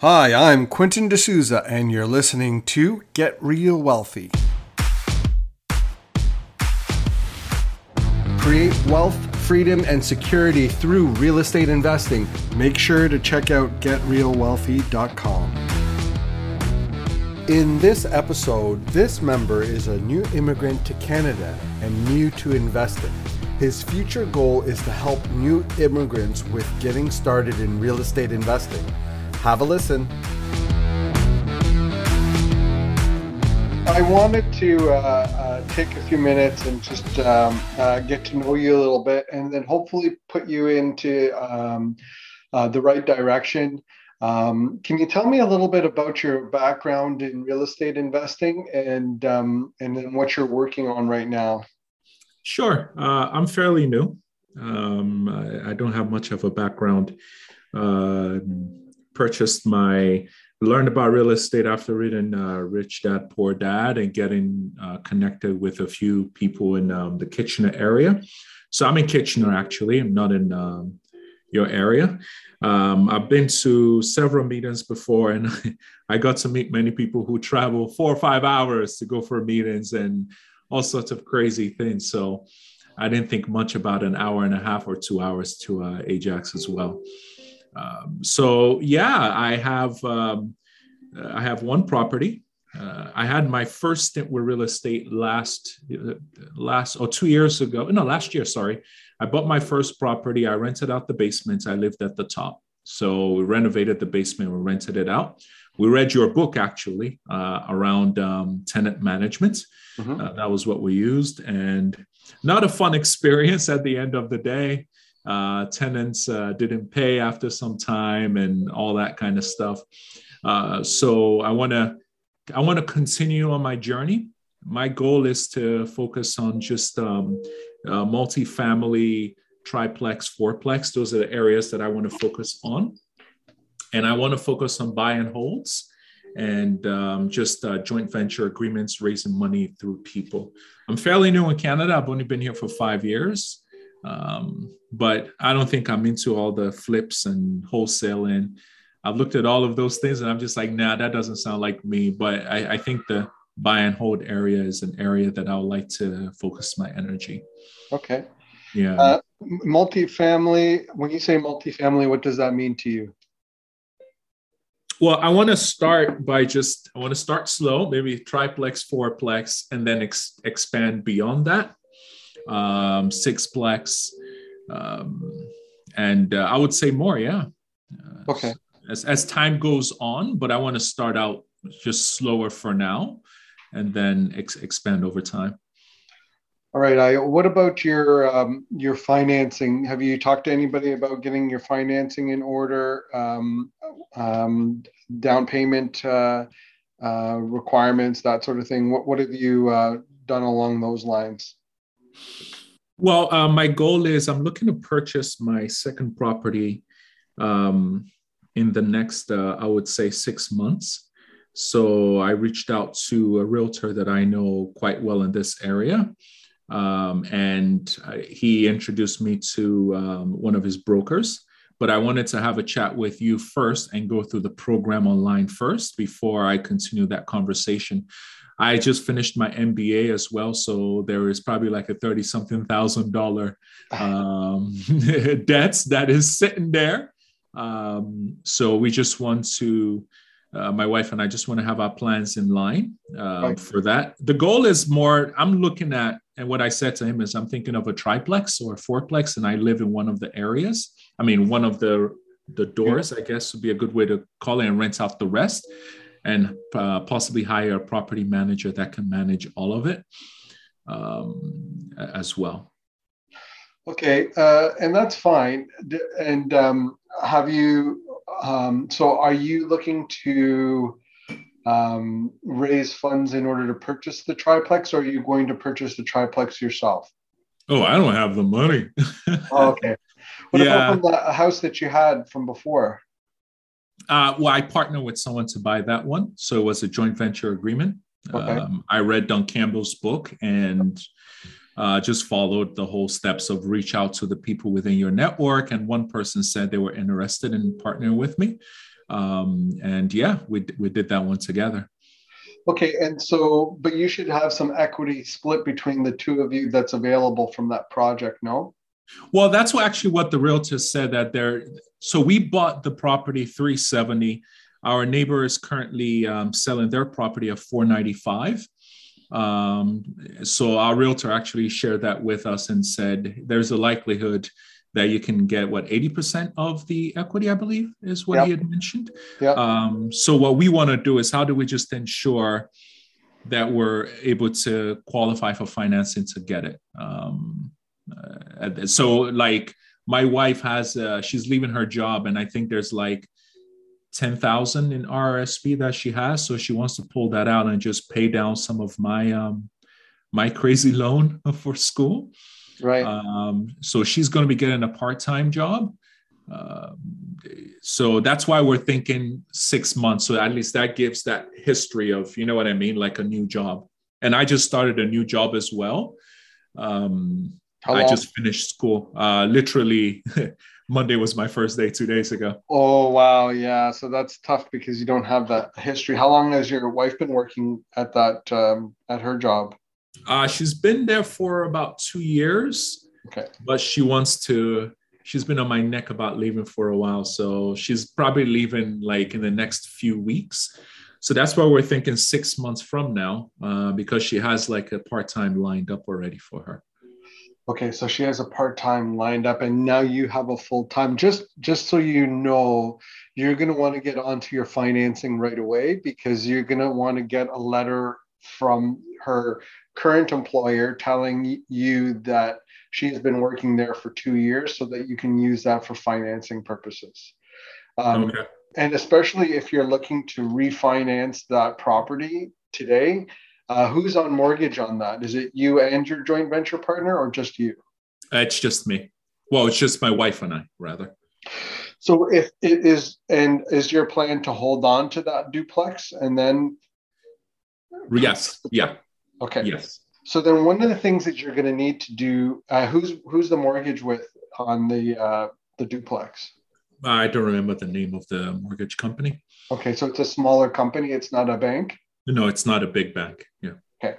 Hi, I'm Quentin D'Souza, and you're listening to Get Real Wealthy. Create wealth, freedom, and security through real estate investing. Make sure to check out getrealwealthy.com. In this episode, this member is a new immigrant to Canada and new to investing. His future goal is to help new immigrants with getting started in real estate investing. Have a listen. I wanted to uh, uh, take a few minutes and just um, uh, get to know you a little bit and then hopefully put you into um, uh, the right direction. Um, can you tell me a little bit about your background in real estate investing and um, and then what you're working on right now? Sure, uh, I'm fairly new. Um, I, I, don't have much of a background uh, purchased my learned about real estate after reading uh, Rich Dad Poor Dad and getting uh, connected with a few people in um, the Kitchener area. So I'm in Kitchener actually. I'm not in um, your area. Um, I've been to several meetings before, and I got to meet many people who travel four or five hours to go for meetings and all sorts of crazy things. So I didn't think much about an hour and a half or two hours to uh, Ajax as well. Um, so yeah, I have um, I have one property. Uh, I had my first stint with real estate last last or two years ago. No, last year. Sorry, I bought my first property. I rented out the basement. I lived at the top. So we renovated the basement. We rented it out. We read your book actually uh, around um, tenant management. Mm-hmm. Uh, that was what we used, and not a fun experience at the end of the day uh, tenants uh, didn't pay after some time and all that kind of stuff. Uh, so I want to I want to continue on my journey. My goal is to focus on just um, uh, multifamily, triplex, fourplex. Those are the areas that I want to focus on, and I want to focus on buy and holds and um, just uh, joint venture agreements, raising money through people. I'm fairly new in Canada. I've only been here for five years. Um, but I don't think I'm into all the flips and wholesaling. I've looked at all of those things and I'm just like, nah, that doesn't sound like me. But I, I think the buy and hold area is an area that I would like to focus my energy. Okay. Yeah. Uh, multifamily, when you say multifamily, what does that mean to you? Well, I want to start by just, I want to start slow, maybe triplex, fourplex, and then ex- expand beyond that um, sixplex, um, and uh, I would say more. Yeah. Uh, okay. As, as time goes on, but I want to start out just slower for now, and then ex- expand over time. All right. I, what about your um, your financing? Have you talked to anybody about getting your financing in order? Um, um, down payment uh, uh, requirements, that sort of thing. What what have you uh, done along those lines? Well, uh, my goal is I'm looking to purchase my second property um, in the next, uh, I would say, six months. So I reached out to a realtor that I know quite well in this area. Um, and uh, he introduced me to um, one of his brokers. But I wanted to have a chat with you first and go through the program online first before I continue that conversation. I just finished my MBA as well, so there is probably like a thirty something thousand dollar um, debts that is sitting there. Um, so we just want to, uh, my wife and I just want to have our plans in line uh, right. for that. The goal is more. I'm looking at, and what I said to him is, I'm thinking of a triplex or a fourplex, and I live in one of the areas. I mean, one of the the doors, I guess, would be a good way to call it, and rent out the rest and uh, possibly hire a property manager that can manage all of it um, as well. Okay, uh, and that's fine. And um, have you? Um, so, are you looking to um, raise funds in order to purchase the triplex, or are you going to purchase the triplex yourself? Oh, I don't have the money. oh, okay. What yeah. about the house that you had from before? Uh, well, I partnered with someone to buy that one, so it was a joint venture agreement. Okay. Um, I read Don Campbell's book and uh, just followed the whole steps of reach out to the people within your network. And one person said they were interested in partnering with me. Um, and yeah, we we did that one together. Okay, and so, but you should have some equity split between the two of you that's available from that project, no? Well, that's what actually what the realtor said that they're. So we bought the property 370. Our neighbor is currently um, selling their property at 495. Um, so our realtor actually shared that with us and said there's a likelihood that you can get what 80% of the equity, I believe, is what yep. he had mentioned. Yeah. Um, so what we want to do is how do we just ensure that we're able to qualify for financing to get it? Um, uh, so like my wife has, uh, she's leaving her job, and I think there's like 10,000 in RRSP that she has. So she wants to pull that out and just pay down some of my um, my crazy loan for school. Right. Um, so she's going to be getting a part time job. Uh, so that's why we're thinking six months. So at least that gives that history of, you know what I mean, like a new job. And I just started a new job as well. Um, I just finished school. Uh, literally, Monday was my first day two days ago. Oh wow, yeah. So that's tough because you don't have that history. How long has your wife been working at that um, at her job? Uh, she's been there for about two years. Okay. But she wants to. She's been on my neck about leaving for a while, so she's probably leaving like in the next few weeks. So that's why we're thinking six months from now, uh, because she has like a part time lined up already for her. Okay, so she has a part time lined up, and now you have a full time. Just just so you know, you're going to want to get onto your financing right away because you're going to want to get a letter from her current employer telling you that she has been working there for two years so that you can use that for financing purposes. Um, okay. And especially if you're looking to refinance that property today, uh, who's on mortgage on that? Is it you and your joint venture partner or just you? It's just me. Well, it's just my wife and I, rather. So if it is, and is your plan to hold on to that duplex and then? Yes. Yeah. Okay. Yes. So then, one of the things that you're going to need to do, uh, who's who's the mortgage with on the uh, the duplex? I don't remember the name of the mortgage company. Okay, so it's a smaller company. It's not a bank. No, it's not a big bank. Yeah. Okay.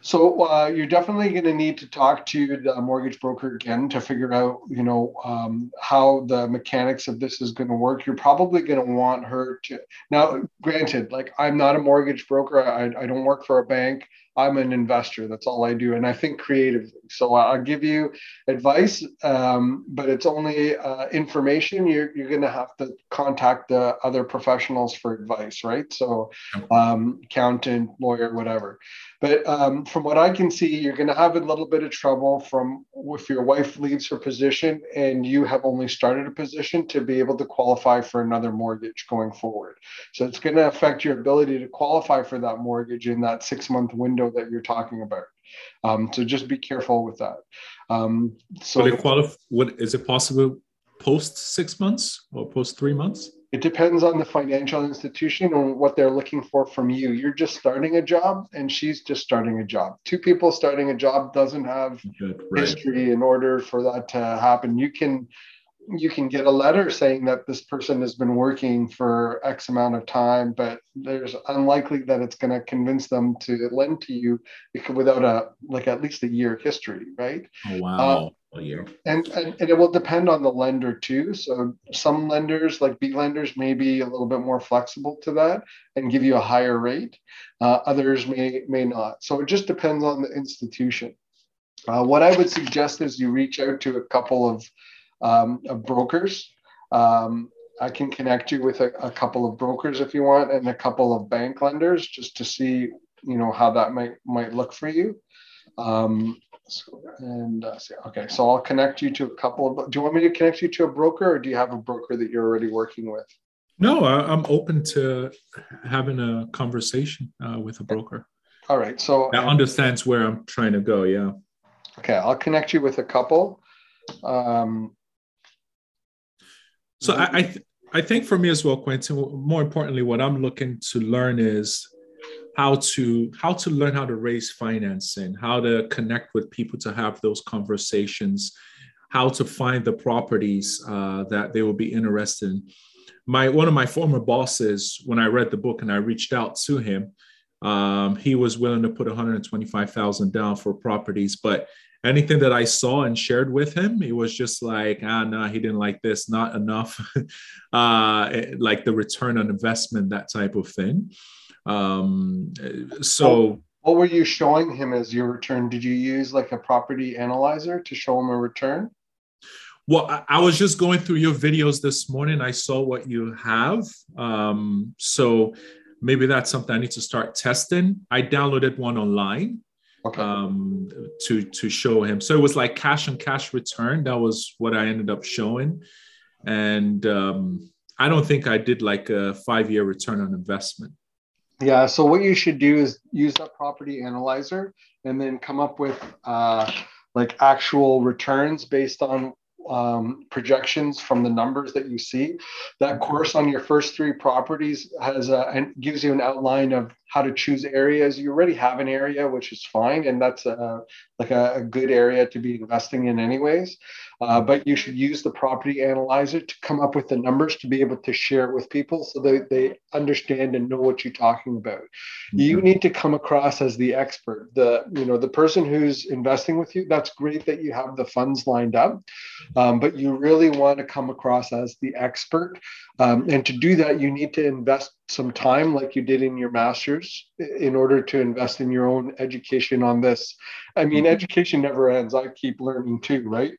So uh, you're definitely going to need to talk to the mortgage broker again to figure out, you know, um, how the mechanics of this is going to work. You're probably going to want her to. Now, granted, like I'm not a mortgage broker. I, I don't work for a bank. I'm an investor. That's all I do, and I think creatively. So I'll give you advice, um, but it's only uh, information. You're you're going to have to contact the other professionals for advice, right? So, um, accountant, lawyer, whatever. But um, from what I can see, you're going to have a little bit of trouble from if your wife leaves her position and you have only started a position to be able to qualify for another mortgage going forward. So it's going to affect your ability to qualify for that mortgage in that six month window that you're talking about. Um, so just be careful with that. Um, so, it qualify? What is it possible post six months or post three months? It depends on the financial institution and what they're looking for from you. You're just starting a job, and she's just starting a job. Two people starting a job doesn't have Good, right. history in order for that to happen. You can you can get a letter saying that this person has been working for X amount of time, but there's unlikely that it's going to convince them to lend to you without a like at least a year history, right? Oh, wow. Uh, a year. And, and and it will depend on the lender too. So some lenders, like B lenders, may be a little bit more flexible to that and give you a higher rate. Uh, others may may not. So it just depends on the institution. Uh, what I would suggest is you reach out to a couple of um, of brokers. Um, I can connect you with a, a, couple of brokers if you want, and a couple of bank lenders just to see, you know, how that might might look for you. Um, so, and uh, okay, so I'll connect you to a couple of. Do you want me to connect you to a broker, or do you have a broker that you're already working with? No, I, am open to having a conversation uh, with a broker. All right, so that understands where I'm trying to go. Yeah. Okay, I'll connect you with a couple. Um, so I I, th- I think for me as well, Quentin. More importantly, what I'm looking to learn is how to how to learn how to raise financing, how to connect with people to have those conversations, how to find the properties uh, that they will be interested in. my one of my former bosses, when I read the book and I reached out to him, um, he was willing to put 125,000 down for properties, but anything that I saw and shared with him, he was just like, ah, no, he didn't like this, not enough, uh, like the return on investment, that type of thing. Um, so. What were you showing him as your return? Did you use like a property analyzer to show him a return? Well, I, I was just going through your videos this morning. I saw what you have. Um, so maybe that's something I need to start testing. I downloaded one online okay. um, to to show him. So it was like cash on cash return. That was what I ended up showing, and um, I don't think I did like a five year return on investment. Yeah. So what you should do is use that property analyzer and then come up with uh, like actual returns based on um, projections from the numbers that you see. That course on your first three properties has a, and gives you an outline of how to choose areas. You already have an area, which is fine, and that's a, like a, a good area to be investing in, anyways. Uh, but you should use the property analyzer to come up with the numbers to be able to share it with people so that they understand and know what you're talking about. Mm-hmm. You need to come across as the expert, the you know the person who's investing with you. That's great that you have the funds lined up, um, but you really want to come across as the expert. Um, and to do that, you need to invest some time, like you did in your master's, in order to invest in your own education on this. I mean, mm-hmm. education never ends. I keep learning too, right?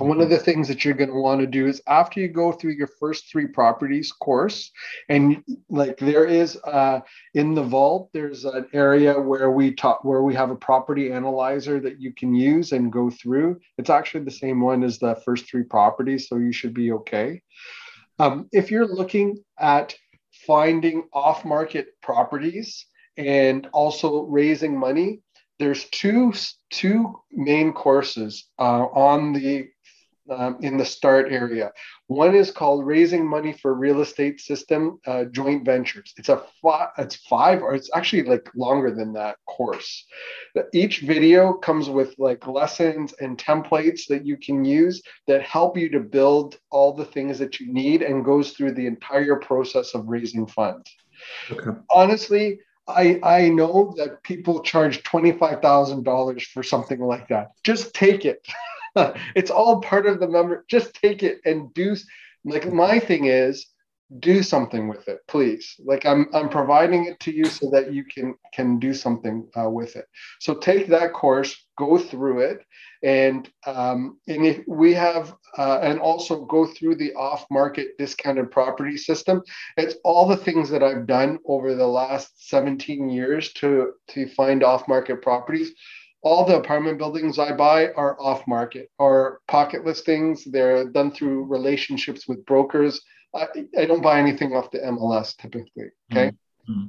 one of the things that you're going to want to do is after you go through your first three properties course and like there is uh, in the vault there's an area where we talk where we have a property analyzer that you can use and go through it's actually the same one as the first three properties so you should be okay um, if you're looking at finding off market properties and also raising money there's two two main courses uh, on the um, in the start area. One is called Raising Money for Real Estate System uh, Joint Ventures. It's a five, it's five or it's actually like longer than that course. Each video comes with like lessons and templates that you can use that help you to build all the things that you need and goes through the entire process of raising funds. Okay. Honestly, I, I know that people charge $25,000 for something like that. Just take it. it's all part of the member. Just take it and do. Like my thing is, do something with it, please. Like I'm, I'm providing it to you so that you can can do something uh, with it. So take that course, go through it, and um, and if we have uh, and also go through the off-market discounted property system. It's all the things that I've done over the last 17 years to to find off-market properties all the apartment buildings I buy are off market or pocket listings. They're done through relationships with brokers. I, I don't buy anything off the MLS typically. Okay. Mm-hmm.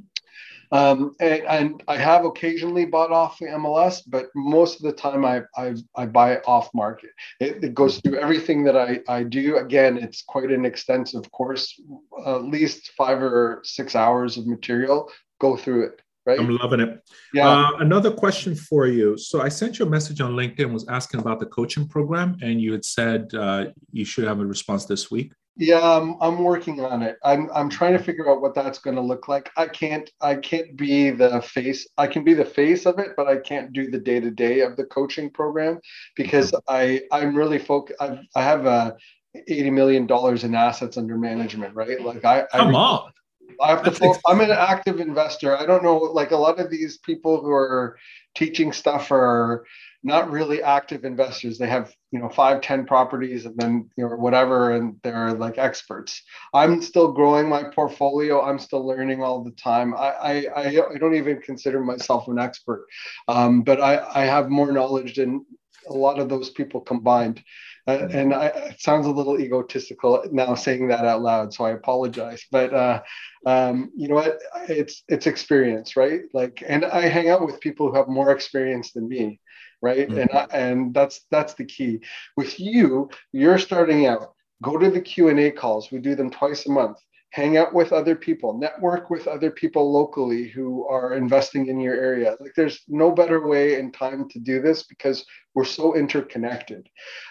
Um, and, and, I have occasionally bought off the MLS, but most of the time I, I, I buy off market. It, it, goes through everything that I, I do. Again, it's quite an extensive course, at least five or six hours of material. Go through it right? I'm loving it. Yeah. Uh, another question for you. So I sent you a message on LinkedIn, was asking about the coaching program, and you had said uh, you should have a response this week. Yeah, I'm, I'm working on it. I'm, I'm trying to figure out what that's going to look like. I can't I can't be the face. I can be the face of it, but I can't do the day to day of the coaching program because I I'm really focused. I have a 80 million dollars in assets under management, right? Like I come I, on. I have to. I'm an active investor. I don't know. Like a lot of these people who are teaching stuff are not really active investors. They have you know five, ten properties, and then you know whatever, and they're like experts. I'm still growing my portfolio. I'm still learning all the time. I I, I don't even consider myself an expert, um, but I I have more knowledge than a lot of those people combined. Uh, and I, it sounds a little egotistical now saying that out loud, so I apologize. But uh, um, you know what? It's it's experience, right? Like, and I hang out with people who have more experience than me, right? Mm-hmm. And I, and that's that's the key. With you, you're starting out. Go to the Q and A calls. We do them twice a month hang out with other people, network with other people locally who are investing in your area. Like there's no better way and time to do this because we're so interconnected.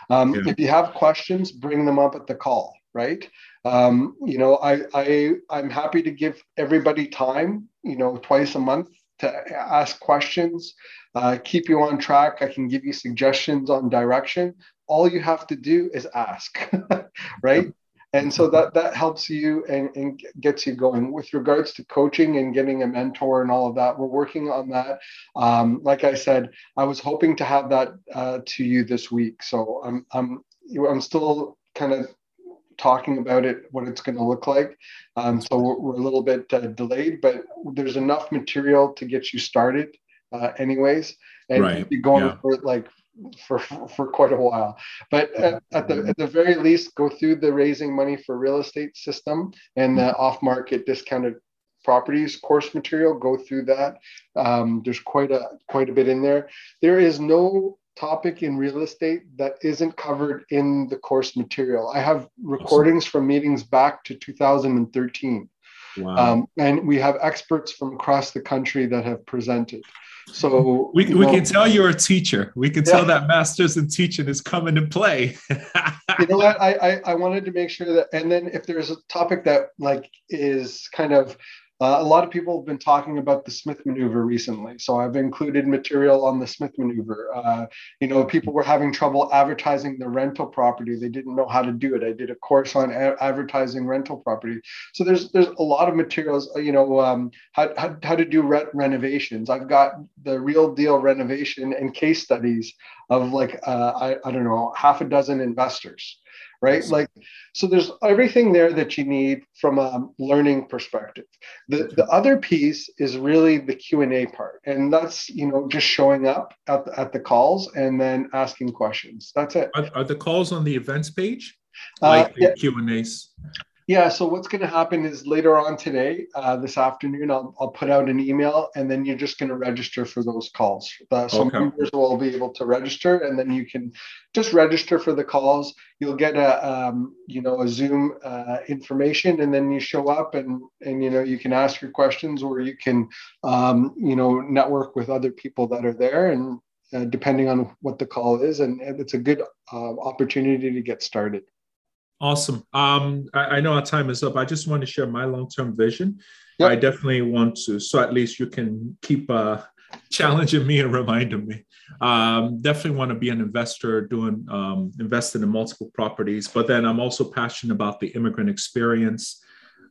Um, yeah. If you have questions, bring them up at the call, right? Um, you know, I, I I'm happy to give everybody time. You know, twice a month to ask questions, uh, keep you on track. I can give you suggestions on direction. All you have to do is ask, right? And so that that helps you and, and gets you going. With regards to coaching and getting a mentor and all of that, we're working on that. Um, like I said, I was hoping to have that uh, to you this week. So I'm I'm I'm still kind of talking about it, what it's going to look like. Um, so we're, we're, a little bit uh, delayed, but there's enough material to get you started, uh, anyways, and right. be going yeah. for like for for quite a while. But at, at, the at the very least, go through the raising money for real estate system and the off market discounted properties course material. Go through that. Um, there's quite a quite a bit in there. There is no topic in real estate that isn't covered in the course material. I have recordings from meetings back to 2013. Wow. Um, and we have experts from across the country that have presented. So we, we know, can tell you're a teacher. We can yeah. tell that masters in teaching is coming to play. you know what? I, I, I wanted to make sure that, and then if there's a topic that like is kind of uh, a lot of people have been talking about the Smith maneuver recently. So I've included material on the Smith maneuver. Uh, you know, people were having trouble advertising their rental property. They didn't know how to do it. I did a course on a- advertising rental property. So there's there's a lot of materials, uh, you know, um, how, how, how to do re- renovations. I've got the real deal renovation and case studies of like, uh, I, I don't know, half a dozen investors right? Like so there's everything there that you need from a learning perspective. The, the other piece is really the q&a part and that's you know just showing up at the, at the calls and then asking questions. That's it. Are, are the calls on the events page? Uh, like uh, the yeah. q&a's yeah, so what's going to happen is later on today, uh, this afternoon, I'll, I'll put out an email and then you're just going to register for those calls. Uh, so okay. members will be able to register and then you can just register for the calls. You'll get a, um, you know, a Zoom uh, information and then you show up and, and, you know, you can ask your questions or you can, um, you know, network with other people that are there and uh, depending on what the call is. And, and it's a good uh, opportunity to get started. Awesome. Um, I, I, know our time is up. I just want to share my long-term vision. Yep. I definitely want to, so at least you can keep uh, challenging me and reminding me. Um, definitely want to be an investor, doing um, investing in multiple properties. But then I'm also passionate about the immigrant experience.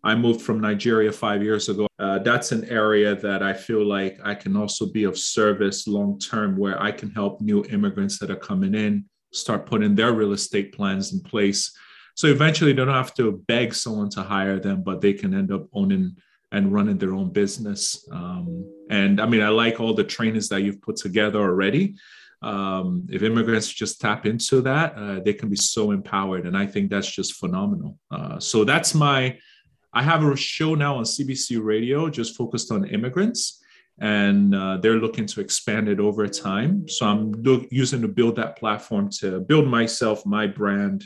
I moved from Nigeria five years ago. Uh, that's an area that I feel like I can also be of service long term, where I can help new immigrants that are coming in start putting their real estate plans in place so eventually they don't have to beg someone to hire them, but they can end up owning and running their own business. Um, and I mean, I like all the trainings that you've put together already. Um, if immigrants just tap into that, uh, they can be so empowered. And I think that's just phenomenal. Uh, so that's my, I have a show now on CBC Radio just focused on immigrants. And uh, they're looking to expand it over time. So I'm do- using to build that platform to build myself, my brand,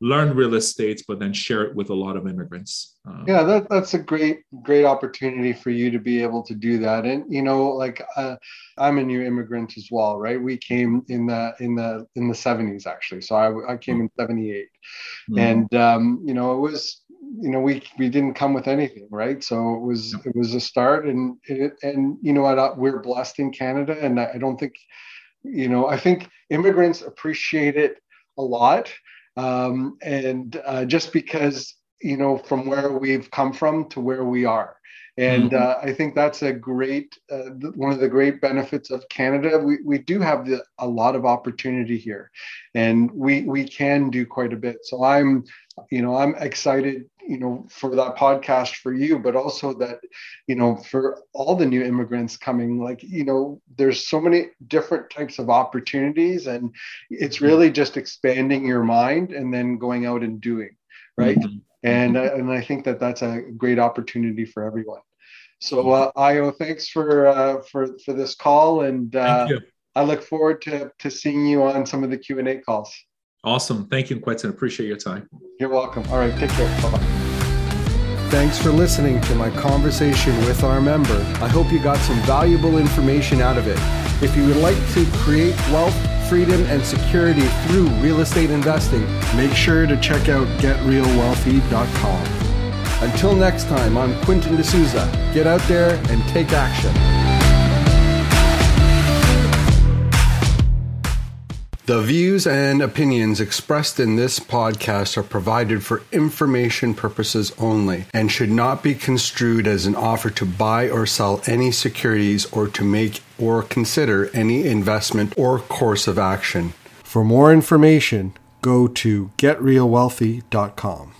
learn real estate, but then share it with a lot of immigrants. Um, yeah, that, that's a great, great opportunity for you to be able to do that. And you know, like uh, I'm a new immigrant as well, right? We came in the in the in the 70s actually, so I, I came in '78, mm-hmm. and um, you know, it was you know we we didn't come with anything right so it was it was a start and it, and you know what we're blessed in canada and i don't think you know i think immigrants appreciate it a lot um, and uh, just because you know from where we've come from to where we are and mm-hmm. uh, I think that's a great, uh, one of the great benefits of Canada. We, we do have the, a lot of opportunity here, and we we can do quite a bit. So I'm, you know, I'm excited, you know, for that podcast for you, but also that, you know, for all the new immigrants coming. Like, you know, there's so many different types of opportunities, and it's really just expanding your mind and then going out and doing, right? Mm-hmm. And uh, and I think that that's a great opportunity for everyone. So, uh, Io, thanks for uh, for for this call, and uh, I look forward to to seeing you on some of the Q and A calls. Awesome, thank you, Quentin. Appreciate your time. You're welcome. All right, take care. Bye bye. Thanks for listening to my conversation with our member. I hope you got some valuable information out of it. If you would like to create wealth freedom, and security through real estate investing, make sure to check out getrealwealthy.com. Until next time, I'm Quentin D'Souza. Get out there and take action. The views and opinions expressed in this podcast are provided for information purposes only and should not be construed as an offer to buy or sell any securities or to make or consider any investment or course of action. For more information, go to getrealwealthy.com.